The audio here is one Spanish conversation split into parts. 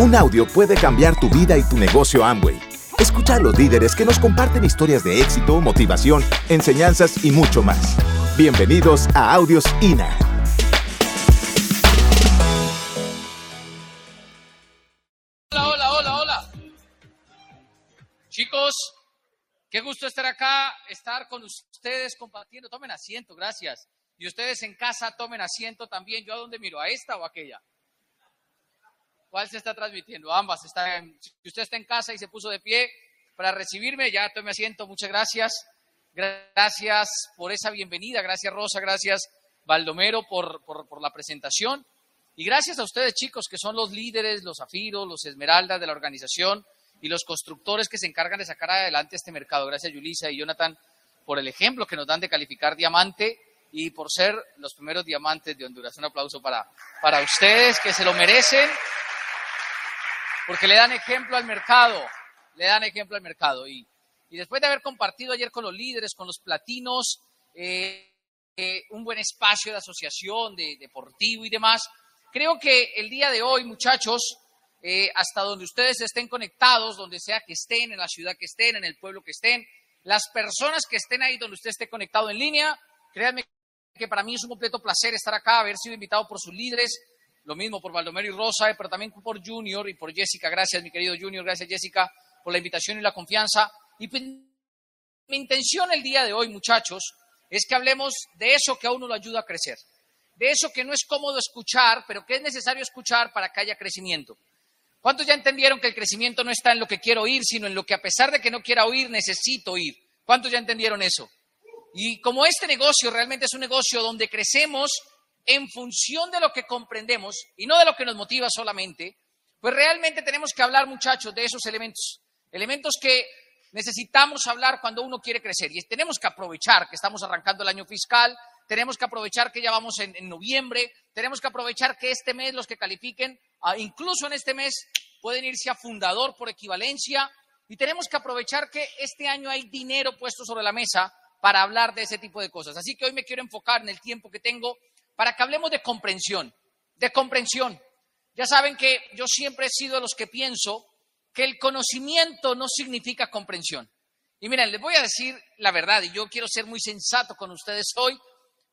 Un audio puede cambiar tu vida y tu negocio Amway. Escucha a los líderes que nos comparten historias de éxito, motivación, enseñanzas y mucho más. Bienvenidos a Audios INA. Hola, hola, hola, hola. Chicos, qué gusto estar acá, estar con ustedes compartiendo. Tomen asiento, gracias. Y ustedes en casa tomen asiento también. ¿Yo a dónde miro? ¿A esta o a aquella? ¿Cuál se está transmitiendo? Ambas. Si usted está en casa y se puso de pie para recibirme, ya tome asiento. Muchas gracias. Gracias por esa bienvenida. Gracias, Rosa. Gracias, Baldomero, por, por, la presentación. Y gracias a ustedes, chicos, que son los líderes, los zafiros, los esmeraldas de la organización y los constructores que se encargan de sacar adelante este mercado. Gracias, Yulisa y Jonathan, por el ejemplo que nos dan de calificar diamante y por ser los primeros diamantes de Honduras. Un aplauso para, para ustedes que se lo merecen porque le dan ejemplo al mercado, le dan ejemplo al mercado. Y, después de haber compartido ayer con los líderes, con los platinos, eh, eh, un buen espacio de asociación, de deportivo y demás, creo que el día de hoy, muchachos, eh, hasta donde ustedes estén conectados, donde sea que estén, en la ciudad que estén, en el pueblo que estén, las personas que estén ahí donde usted esté conectado en línea, créanme que para mí es un completo placer estar acá, haber sido invitado por sus líderes, lo mismo por Baldomero y Rosa, pero también por Junior y por Jessica. Gracias, mi querido Junior. Gracias, Jessica, por la invitación y la confianza. Y pues, mi intención el día de hoy, muchachos, es que hablemos de eso que a uno lo ayuda a crecer. De eso que no es cómodo escuchar, pero que es necesario escuchar para que haya crecimiento. ¿Cuántos ya entendieron que el crecimiento no está en lo que quiero oír, sino en lo que a pesar de que no quiera oír, necesito oír? ¿Cuántos ya entendieron eso? Y como este negocio realmente es un negocio donde crecemos en función de lo que comprendemos y no de lo que nos motiva solamente, pues realmente tenemos que hablar, muchachos, de esos elementos. Elementos que necesitamos hablar cuando uno quiere crecer. Y tenemos que aprovechar que estamos arrancando el año fiscal, tenemos que aprovechar que ya vamos en, noviembre, tenemos que aprovechar que este mes los que califiquen, ah, incluso en este mes, pueden irse a fundador por equivalencia. Y tenemos que aprovechar que este año hay dinero puesto sobre la mesa para hablar de ese tipo de cosas. Así que hoy me quiero enfocar en el tiempo que tengo para que hablemos de comprensión, de comprensión. Ya saben que yo siempre he sido de los que pienso que el conocimiento no significa comprensión. Y miren, les voy a decir la verdad, y yo quiero ser muy sensato con ustedes hoy,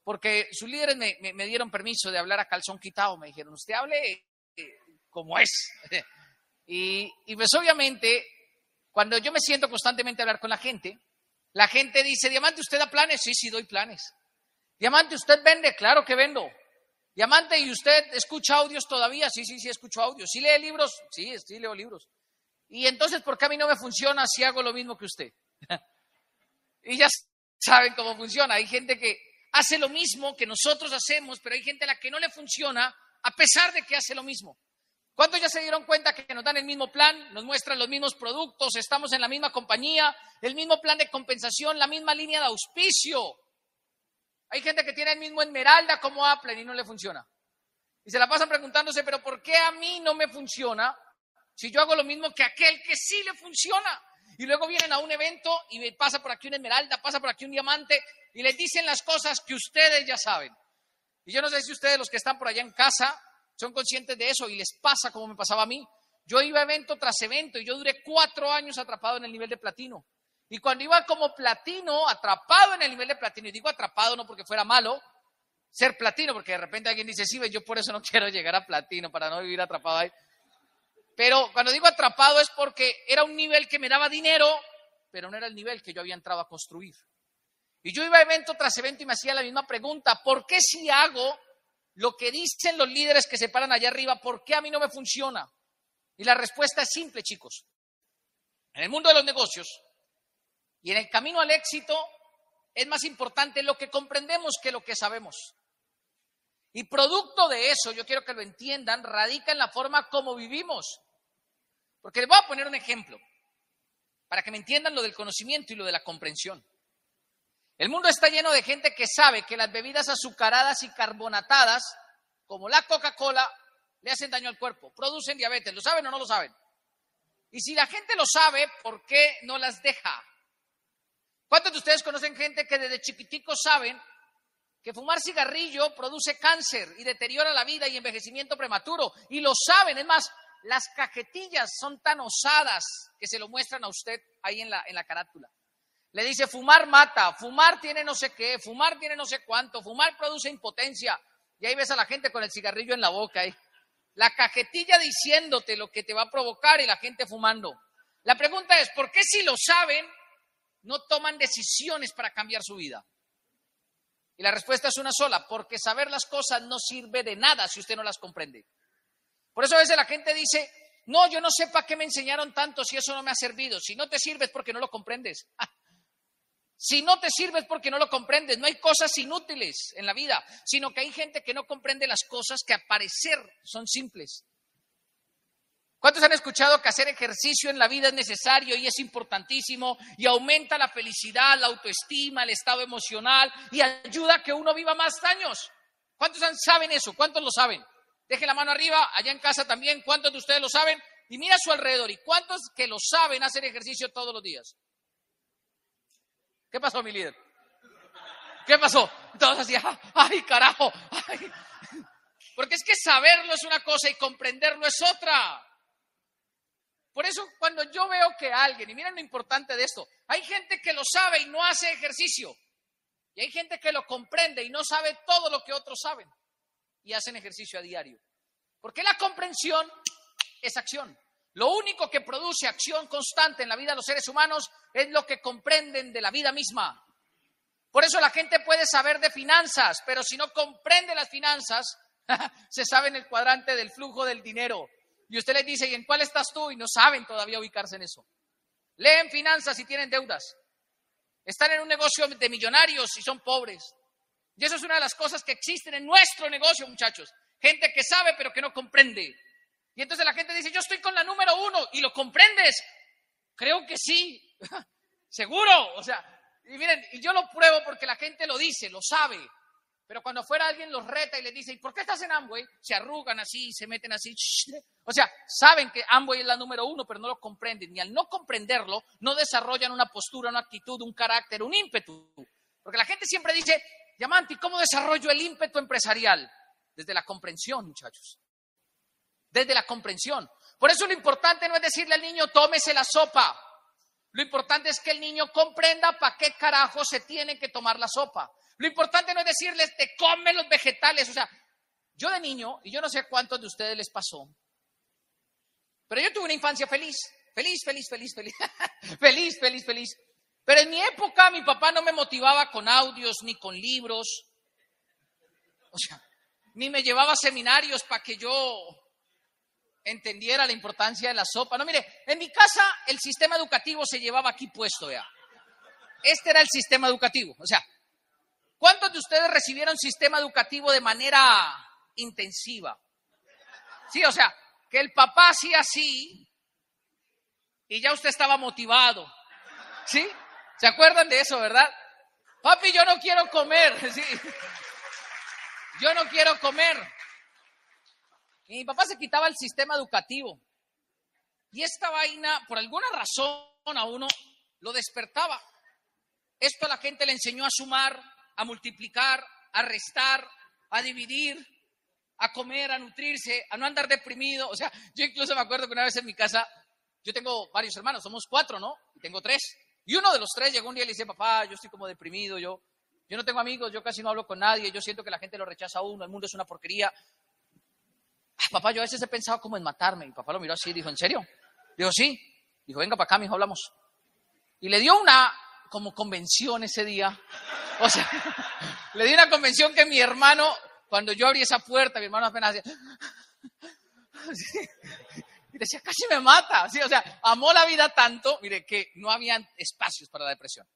porque sus líderes me, dieron permiso de hablar a calzón quitado, me dijeron, usted hable eh, como es. y, y pues obviamente, cuando yo me siento constantemente a hablar con la gente, la gente dice, Diamante, ¿usted da planes? Sí, sí, doy planes. Diamante, ¿usted vende? Claro que vendo. Diamante, ¿y usted escucha audios todavía? Sí, sí, sí, escucho audios. ¿Sí lee libros? Sí, sí, leo libros. Y entonces, ¿por qué a mí no me funciona si hago lo mismo que usted? y ya saben cómo funciona. Hay gente que hace lo mismo que nosotros hacemos, pero hay gente a la que no le funciona a pesar de que hace lo mismo. ¿Cuántos ya se dieron cuenta que nos dan el mismo plan, nos muestran los mismos productos, estamos en la misma compañía, el mismo plan de compensación, la misma línea de auspicio? Hay gente que tiene el mismo Esmeralda como Apple y no le funciona. Y se la pasan preguntándose, pero ¿por qué a mí no me funciona si yo hago lo mismo que aquel que sí le funciona? Y luego vienen a un evento y pasa por aquí una esmeralda, pasa por aquí un diamante y les dicen las cosas que ustedes ya saben. Y yo no sé si ustedes, los que están por allá en casa, son conscientes de eso y les pasa como me pasaba a mí. Yo iba evento tras evento y yo duré cuatro años atrapado en el nivel de platino. Y cuando iba como platino, atrapado en el nivel de platino, y digo atrapado no porque fuera malo, ser platino, porque de repente alguien dice, sí, yo por eso no quiero llegar a platino, para no vivir atrapado ahí. Pero cuando digo atrapado es porque era un nivel que me daba dinero, pero no era el nivel que yo había entrado a construir. Y yo iba evento tras evento y me hacía la misma pregunta, ¿por qué si hago lo que dicen los líderes que se paran allá arriba, por qué a mí no me funciona? Y la respuesta es simple, chicos. En el mundo de los negocios, y en el camino al éxito es más importante lo que comprendemos que lo que sabemos. Y producto de eso, yo quiero que lo entiendan, radica en la forma como vivimos. Porque les voy a poner un ejemplo para que me entiendan lo del conocimiento y lo de la comprensión. El mundo está lleno de gente que sabe que las bebidas azucaradas y carbonatadas, como la Coca-Cola, le hacen daño al cuerpo, producen diabetes. ¿Lo saben o no lo saben? Y si la gente lo sabe, ¿por qué no las deja? ¿Cuántos de ustedes conocen gente que desde chiquiticos saben que fumar cigarrillo produce cáncer y deteriora la vida y envejecimiento prematuro? Y lo saben, es más, las cajetillas son tan osadas que se lo muestran a usted ahí en la, en la carátula. Le dice, fumar mata, fumar tiene no sé qué, fumar tiene no sé cuánto, fumar produce impotencia. Y ahí ves a la gente con el cigarrillo en la boca ahí. La cajetilla diciéndote lo que te va a provocar y la gente fumando. La pregunta es, ¿por qué si lo saben no toman decisiones para cambiar su vida? Y la respuesta es una sola, porque saber las cosas no sirve de nada si usted no las comprende. Por eso a veces la gente dice, no, yo no sé para qué me enseñaron tanto si eso no me ha servido. Si no te sirve es porque no lo comprendes. si no te sirve es porque no lo comprendes. No hay cosas inútiles en la vida, sino que hay gente que no comprende las cosas que a parecer son simples. ¿Cuántos han escuchado que hacer ejercicio en la vida es necesario y es importantísimo y aumenta la felicidad, la autoestima, el estado emocional y ayuda a que uno viva más años? ¿Cuántos saben eso? ¿Cuántos lo saben? Deje la mano arriba, allá en casa también, ¿cuántos de ustedes lo saben? Y mira a su alrededor, ¿y cuántos que lo saben hacer ejercicio todos los días? ¿Qué pasó, mi líder? ¿Qué pasó? Todos así, ay, carajo. Porque es que saberlo es una cosa y comprenderlo es otra. Por eso cuando yo veo que alguien, y miren lo importante de esto, hay gente que lo sabe y no hace ejercicio. Y hay gente que lo comprende y no sabe todo lo que otros saben y hacen ejercicio a diario. Porque la comprensión es acción. Lo único que produce acción constante en la vida de los seres humanos es lo que comprenden de la vida misma. Por eso la gente puede saber de finanzas, pero si no comprende las finanzas, se sabe en el cuadrante del flujo del dinero. Y usted les dice, ¿y en cuál estás tú? Y no saben todavía ubicarse en eso. Leen finanzas y tienen deudas. Están en un negocio de millonarios y son pobres. Y eso es una de las cosas que existen en nuestro negocio, muchachos. Gente que sabe pero que no comprende. Y entonces la gente dice, yo estoy con la número uno y lo comprendes. Creo que sí. Seguro. O sea, y miren, y yo lo pruebo porque la gente lo dice, lo sabe. Pero cuando fuera alguien los reta y les dice, ¿por qué estás en Amway? Se arrugan así, se meten así. O sea, saben que Amway es la número uno, pero no lo comprenden. Y al no comprenderlo, no desarrollan una postura, una actitud, un carácter, un ímpetu. Porque la gente siempre dice, Diamante, ¿cómo desarrollo el ímpetu empresarial? Desde la comprensión, muchachos. Desde la comprensión. Por eso lo importante no es decirle al niño, tómese la sopa. Lo importante es que el niño comprenda para qué carajo se tiene que tomar la sopa. Lo importante no es decirles, te come los vegetales. O sea, yo de niño, y yo no sé cuántos de ustedes les pasó, pero yo tuve una infancia feliz. Feliz, feliz, feliz, feliz. feliz, feliz, feliz. Pero en mi época mi papá no me motivaba con audios ni con libros. O sea, ni me llevaba a seminarios para que yo entendiera la importancia de la sopa. No, mire, en mi casa el sistema educativo se llevaba aquí puesto ya. Este era el sistema educativo. O sea, ¿cuántos de ustedes recibieron sistema educativo de manera intensiva? Sí, o sea, que el papá hacía así y ya usted estaba motivado. ¿Sí? ¿Se acuerdan de eso, verdad? Papi, yo no quiero comer. Sí. Yo no quiero comer. Y mi papá se quitaba el sistema educativo. Y esta vaina, por alguna razón, a uno lo despertaba. Esto a la gente le enseñó a sumar, a multiplicar, a restar, a dividir, a comer, a nutrirse, a no andar deprimido. O sea, yo incluso me acuerdo que una vez en mi casa, yo tengo varios hermanos, somos cuatro, ¿no? Y tengo tres. Y uno de los tres llegó un día y le dice, papá, yo estoy como deprimido, yo, yo no tengo amigos, yo casi no hablo con nadie, yo siento que la gente lo rechaza a uno, el mundo es una porquería. Papá, yo a veces he pensado como en matarme. Y papá lo miró así y dijo, ¿en serio? Dijo, sí. Dijo, venga para acá, mijo, hablamos. Y le dio una como convención ese día. O sea, le dio una convención que mi hermano, cuando yo abrí esa puerta, mi hermano apenas hacía... Y decía, casi me mata. ¿sí? O sea, amó la vida tanto, mire, que no había espacios para la depresión.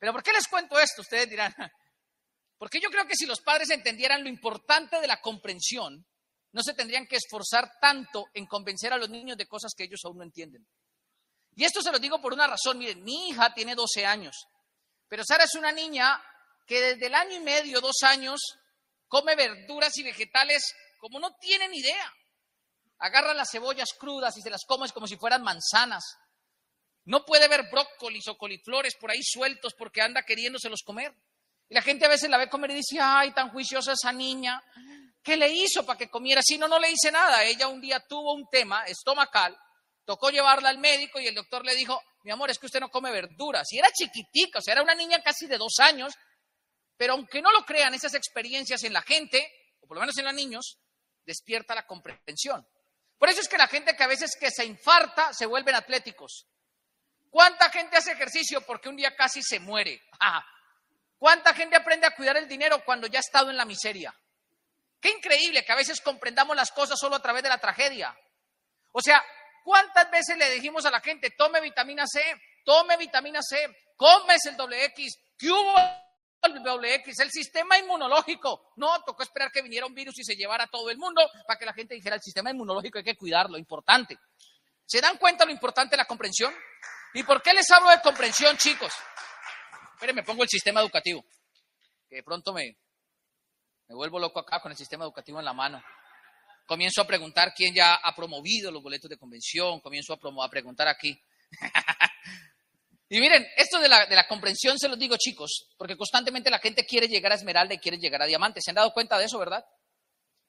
Pero ¿por qué les cuento esto? Ustedes dirán, porque yo creo que si los padres entendieran lo importante de la comprensión, no se tendrían que esforzar tanto en convencer a los niños de cosas que ellos aún no entienden. Y esto se lo digo por una razón. Miren, mi hija tiene 12 años, pero Sara es una niña que desde el año y medio, dos años, come verduras y vegetales como no tienen idea agarra las cebollas crudas y se las comes como si fueran manzanas. No puede ver brócolis o coliflores por ahí sueltos porque anda queriéndoselos comer. Y la gente a veces la ve comer y dice, ay, tan juiciosa esa niña. Qué ¿Qué le hizo para que comiera? Si no, no le hice nada. Ella un día tuvo un tema estomacal, tocó llevarla al médico y el doctor le dijo, mi amor, es que usted no come verduras. Y era chiquitica, o sea, era una niña casi de dos años, pero aunque no lo crean, esas experiencias en la gente, o por lo menos en los niños, despierta la comprensión. Por eso es que la gente que a veces que se infarta se vuelven atléticos. ¿Cuánta gente hace ejercicio porque un día casi se muere? ¿Cuánta gente aprende a cuidar el dinero cuando ya ha estado en la miseria? Qué increíble que a veces comprendamos las cosas solo a través de la tragedia. O sea, ¿cuántas veces le dijimos a la gente, tome vitamina C, tome vitamina C, comes el doble X, ¿qué hubo el doble X? El sistema inmunológico. No, tocó esperar que viniera un virus y se llevara a todo el mundo para que la gente dijera, el sistema inmunológico hay que cuidarlo, importante. ¿Se dan cuenta lo importante de la comprensión? ¿Y por qué les hablo de comprensión, chicos? Esperen, me pongo el sistema educativo, que de pronto me, me vuelvo loco acá con el sistema educativo en la mano. Comienzo a preguntar quién ya ha promovido los boletos de convención, comienzo a, a preguntar aquí. y miren, esto de la, de la comprensión se los digo, chicos, porque constantemente la gente quiere llegar a Esmeralda y quiere llegar a Diamante. ¿Se han dado cuenta de eso, verdad?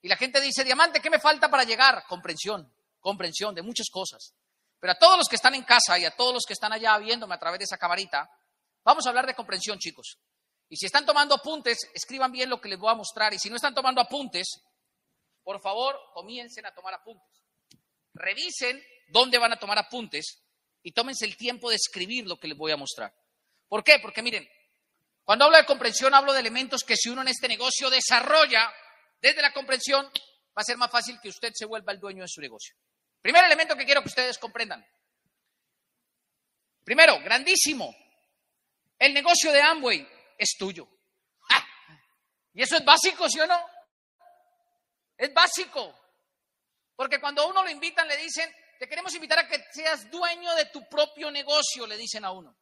Y la gente dice, Diamante, ¿qué me falta para llegar? Comprensión, comprensión de muchas cosas. Pero a todos los que están en casa y a todos los que están allá viéndome a través de esa camarita, Vamos a hablar de comprensión, chicos. Y si están tomando apuntes, escriban bien lo que les voy a mostrar. Y si no están tomando apuntes, por favor, comiencen a tomar apuntes. Revisen dónde van a tomar apuntes y tómense el tiempo de escribir lo que les voy a mostrar. ¿Por qué? Porque miren, cuando hablo de comprensión, hablo de elementos que si uno en este negocio desarrolla desde la comprensión, va a ser más fácil que usted se vuelva el dueño de su negocio. Primer elemento que quiero que ustedes comprendan. Primero, grandísimo, el negocio de Amway es tuyo. Y eso es básico, ¿sí o no? Es básico. Porque cuando a uno lo invitan, le dicen, te queremos invitar a que seas dueño de tu propio negocio, le dicen a uno.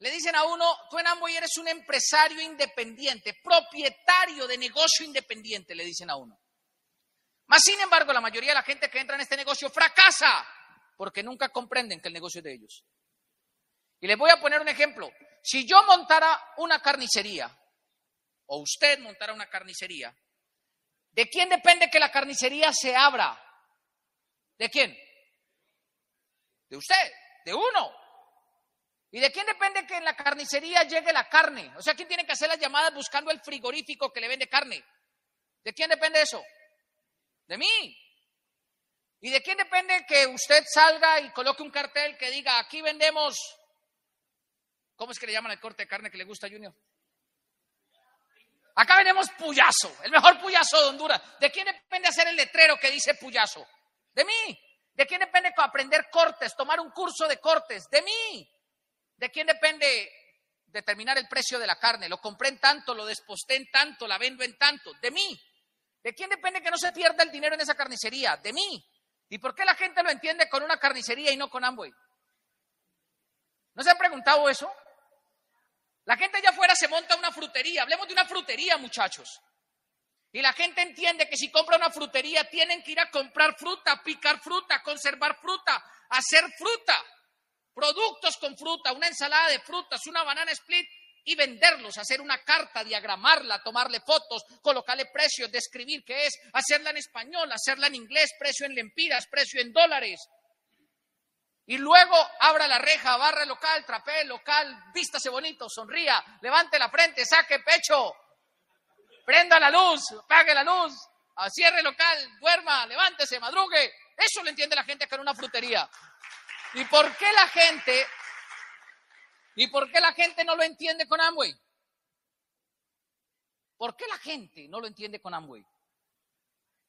Le dicen a uno, tú en Amway eres un empresario independiente, propietario de negocio independiente, le dicen a uno. Más sin embargo, la mayoría de la gente que entra en este negocio fracasa porque nunca comprenden que el negocio es de ellos. Y les voy a poner un ejemplo. Si yo montara una carnicería, o usted montara una carnicería, ¿de quién depende que la carnicería se abra? ¿De quién? De usted, de uno. ¿Y de quién depende que en la carnicería llegue la carne? O sea, ¿quién tiene que hacer las llamadas buscando el frigorífico que le vende carne? ¿De quién depende eso? De mí. ¿Y de quién depende que usted salga y coloque un cartel que diga, aquí vendemos ¿Cómo es que le llaman el corte de carne que le gusta a Junior? Acá venimos puyazo, el mejor puyazo de Honduras. ¿De quién depende hacer el letrero que dice puyazo? De mí. ¿De quién depende aprender cortes, tomar un curso de cortes? De mí. ¿De quién depende determinar el precio de la carne? Lo compré en tanto, lo desposté en tanto, la vendo en tanto. De mí. ¿De quién depende que no se pierda el dinero en esa carnicería? De mí. ¿Y por qué la gente lo entiende con una carnicería y no con Amway? ¿No se han preguntado eso? La gente allá afuera se monta una frutería. Hablemos de una frutería, muchachos. Y la gente entiende que si compra una frutería tienen que ir a comprar fruta, picar fruta, conservar fruta, hacer fruta, productos con fruta, una ensalada de frutas, una banana split y venderlos, hacer una carta, diagramarla, tomarle fotos, colocarle precios, describir qué es, hacerla en español, hacerla en inglés, precio en lempiras, precio en dólares, y luego abra la reja, barra el local, trapee el local, vístase bonito, sonría, levante la frente, saque pecho, prenda la luz, apague la luz, cierre el local, duerma, levántese, madrugue. Eso lo entiende la gente acá en una frutería. ¿Y por qué la gente, y por qué la gente no lo entiende con Amway? ¿Por qué la gente no lo entiende con Amway?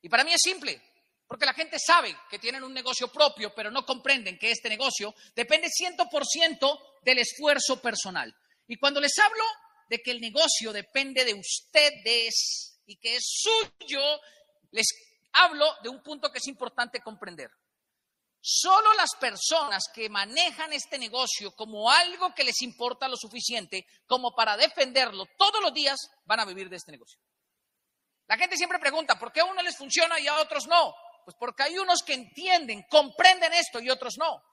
Y para mí es simple. Porque la gente sabe que tienen un negocio propio, pero no comprenden que este negocio depende 100% del esfuerzo personal. Y cuando les hablo de que el negocio depende de ustedes y que es suyo, les hablo de un punto que es importante comprender. Solo las personas que manejan este negocio como algo que les importa lo suficiente como para defenderlo todos los días van a vivir de este negocio. La gente siempre pregunta, ¿por qué a uno les funciona y a otros no? Pues porque hay unos que entienden, comprenden esto y otros no.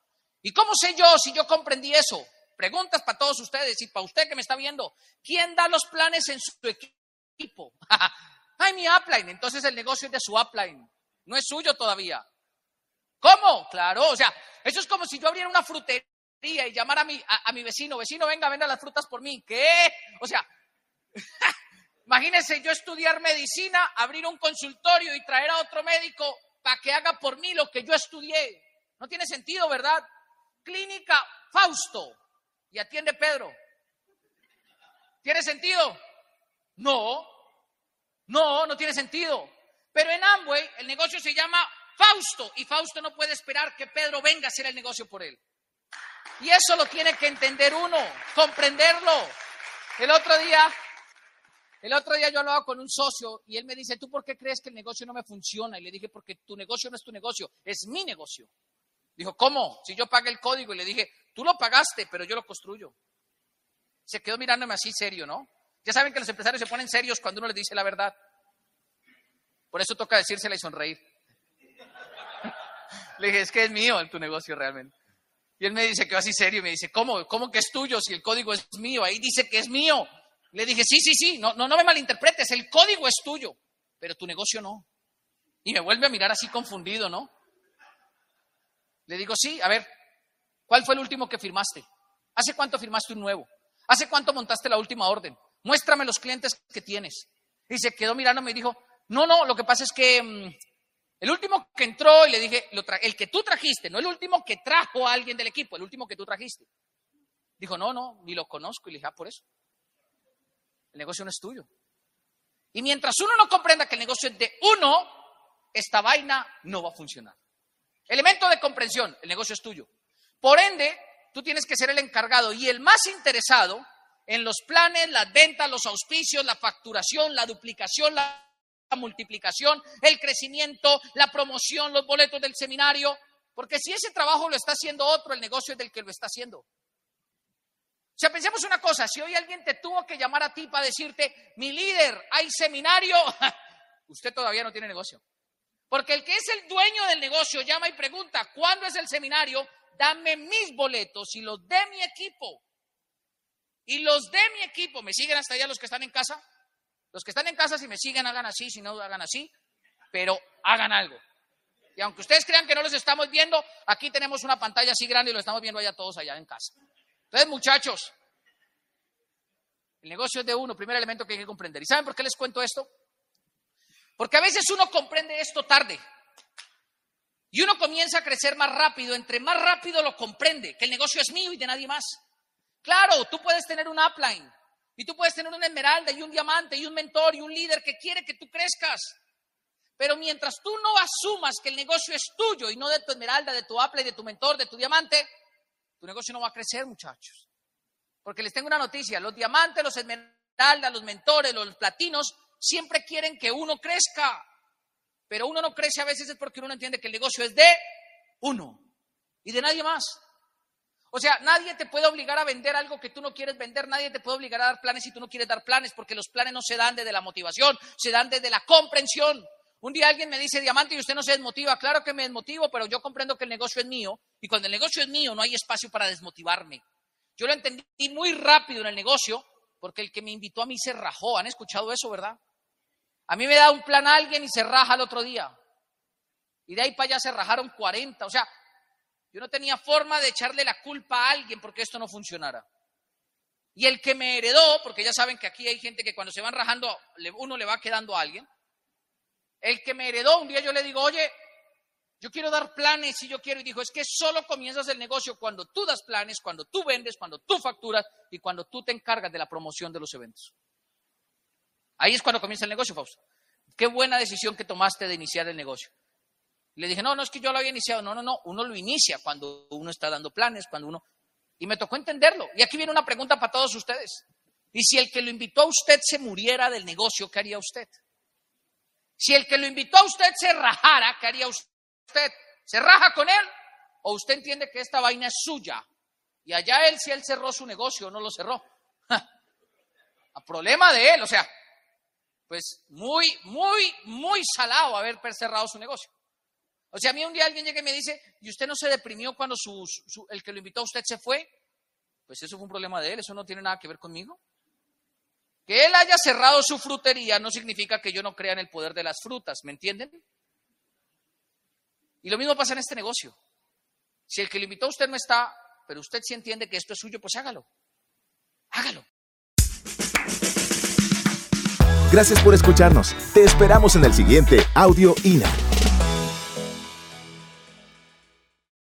¿Y cómo sé yo si yo comprendí eso? Preguntas para todos ustedes y para usted que me está viendo. ¿Quién da los planes en su equipo? Ay, mi upline. Entonces el negocio es de su upline. No es suyo todavía. ¿Cómo? Claro, o sea, eso es como si yo abriera una frutería y llamara a mi, a, mi vecino, vecino, venga, venda las frutas por mí. ¿Qué? O sea, imagínense yo estudiar medicina, abrir un consultorio y traer a otro médico para que haga por mí lo que yo estudié. No tiene sentido, ¿verdad? Clínica Fausto y atiende Pedro. ¿Tiene sentido? No, no, no tiene sentido. Pero en Amway el negocio se llama Fausto y Fausto no puede esperar que Pedro venga a hacer el negocio por él. Y eso lo tiene que entender uno, comprenderlo. El otro día, el otro día yo hablaba con un socio y él me dice, ¿tú por qué crees que el negocio no me funciona? Y le dije, porque tu negocio no es tu negocio, es mi negocio. Dijo, ¿cómo? Si yo pagué el código y le dije, tú lo pagaste, pero yo lo construyo. Se quedó mirándome así serio, ¿no? Ya saben que los empresarios se ponen serios cuando uno les dice la verdad. Por eso toca decírsela y sonreír. Le dije, es que es mío tu negocio realmente. Y él me dice, que así serio, y me dice, ¿cómo? ¿Cómo que es tuyo si el código es mío? Ahí dice que es mío. Le dije, sí, sí, sí, no, no, no me malinterpretes, el código es tuyo, pero tu negocio no. Y me vuelve a mirar así confundido, ¿no? Le digo, sí, a ver, ¿cuál fue el último que firmaste? ¿Hace cuánto firmaste un nuevo? ¿Hace cuánto montaste la última orden? Muéstrame los clientes que tienes. Y se quedó mirando y dijo, no, no, lo que pasa es que mm, el último que entró y le dije, el que tú trajiste, no el último que trajo a alguien del equipo, el último que tú trajiste. Dijo, no, no, ni lo conozco. Y le dije, ah, por eso. El negocio no es tuyo. Y mientras uno no comprenda que el negocio es de uno, esta vaina no va a funcionar. Elemento de comprensión, el negocio es tuyo. Por ende, tú tienes que ser el encargado y el más interesado en los planes, las ventas, los auspicios, la facturación, la duplicación, la multiplicación, el crecimiento, la promoción, los boletos del seminario, porque si ese trabajo lo está haciendo otro, el negocio es del que lo está haciendo. O sea, pensemos una cosa, si hoy alguien te tuvo que llamar a ti para decirte, mi líder, hay seminario, usted todavía no tiene negocio. Porque el que es el dueño del negocio llama y pregunta, ¿cuándo es el seminario? Dame mis boletos y los de mi equipo. Y los de mi equipo, ¿me siguen hasta allá los que están en casa? Los que están en casa, si me siguen, hagan así, si no, hagan así, pero hagan algo. Y aunque ustedes crean que no los estamos viendo, aquí tenemos una pantalla así grande y lo estamos viendo allá todos allá en casa. Entonces, muchachos, el negocio es de uno, primer elemento que hay que comprender. ¿Y saben por qué les cuento esto? Porque a veces uno comprende esto tarde. Y uno comienza a crecer más rápido, entre más rápido lo comprende, que el negocio es mío y de nadie más. Claro, tú puedes tener un upline, y tú puedes tener una esmeralda y un diamante y un mentor y un líder que quiere que tú crezcas. Pero mientras tú no asumas que el negocio es tuyo y no de tu esmeralda, de tu Apple, de tu mentor, de tu diamante, tu negocio no va a crecer, muchachos. Porque les tengo una noticia, los diamantes, los esmeraldas, los mentores, los platinos, siempre quieren que uno crezca. Pero uno no crece a veces es porque uno no entiende que el negocio es de uno y de nadie más. O sea, nadie te puede obligar a vender algo que tú no quieres vender, nadie te puede obligar a dar planes si tú no quieres dar planes, porque los planes no se dan desde la motivación, se dan desde la comprensión. Un día alguien me dice, diamante, y usted no se desmotiva. Claro que me desmotivo, pero yo comprendo que el negocio es mío, y cuando el negocio es mío no hay espacio para desmotivarme. Yo lo entendí muy rápido en el negocio, porque el que me invitó a mí se rajó. ¿Han escuchado eso, verdad? A mí me da un plan a alguien y se raja el otro día. Y de ahí para allá se rajaron 40. O sea, yo no tenía forma de echarle la culpa a alguien porque esto no funcionara. Y el que me heredó, porque ya saben que aquí hay gente que cuando se van rajando, uno le va quedando a alguien. El que me heredó, un día yo le digo, oye, yo quiero dar planes y yo quiero, y dijo, es que solo comienzas el negocio cuando tú das planes, cuando tú vendes, cuando tú facturas y cuando tú te encargas de la promoción de los eventos. Ahí es cuando comienza el negocio, Fausto. Qué buena decisión que tomaste de iniciar el negocio le dije, no, no es que yo lo había iniciado. No, no, no, uno lo inicia cuando uno está dando planes, cuando uno... Y me tocó entenderlo. Y aquí viene una pregunta para todos ustedes. Y si el que lo invitó a usted se muriera del negocio, ¿qué haría usted? Si el que lo invitó a usted se rajara, ¿qué haría usted? ¿Se raja con él? ¿O usted entiende que esta vaina es suya? Y allá él, si él cerró su negocio, no lo cerró. A problema de él, o sea, pues muy, muy, muy salado haber cerrado su negocio. O sea, a mí un día alguien llega y me dice, ¿y usted no se deprimió cuando el que lo invitó a usted se fue? Pues eso fue un problema de él, eso no tiene nada que ver conmigo. Que él haya cerrado su frutería no significa que yo no crea en el poder de las frutas, ¿me entienden? Y lo mismo pasa en este negocio. Si el que le invitó a usted no está, pero usted sí entiende que esto es suyo, pues hágalo. Hágalo. Gracias por escucharnos. Te esperamos en el siguiente Audio INA.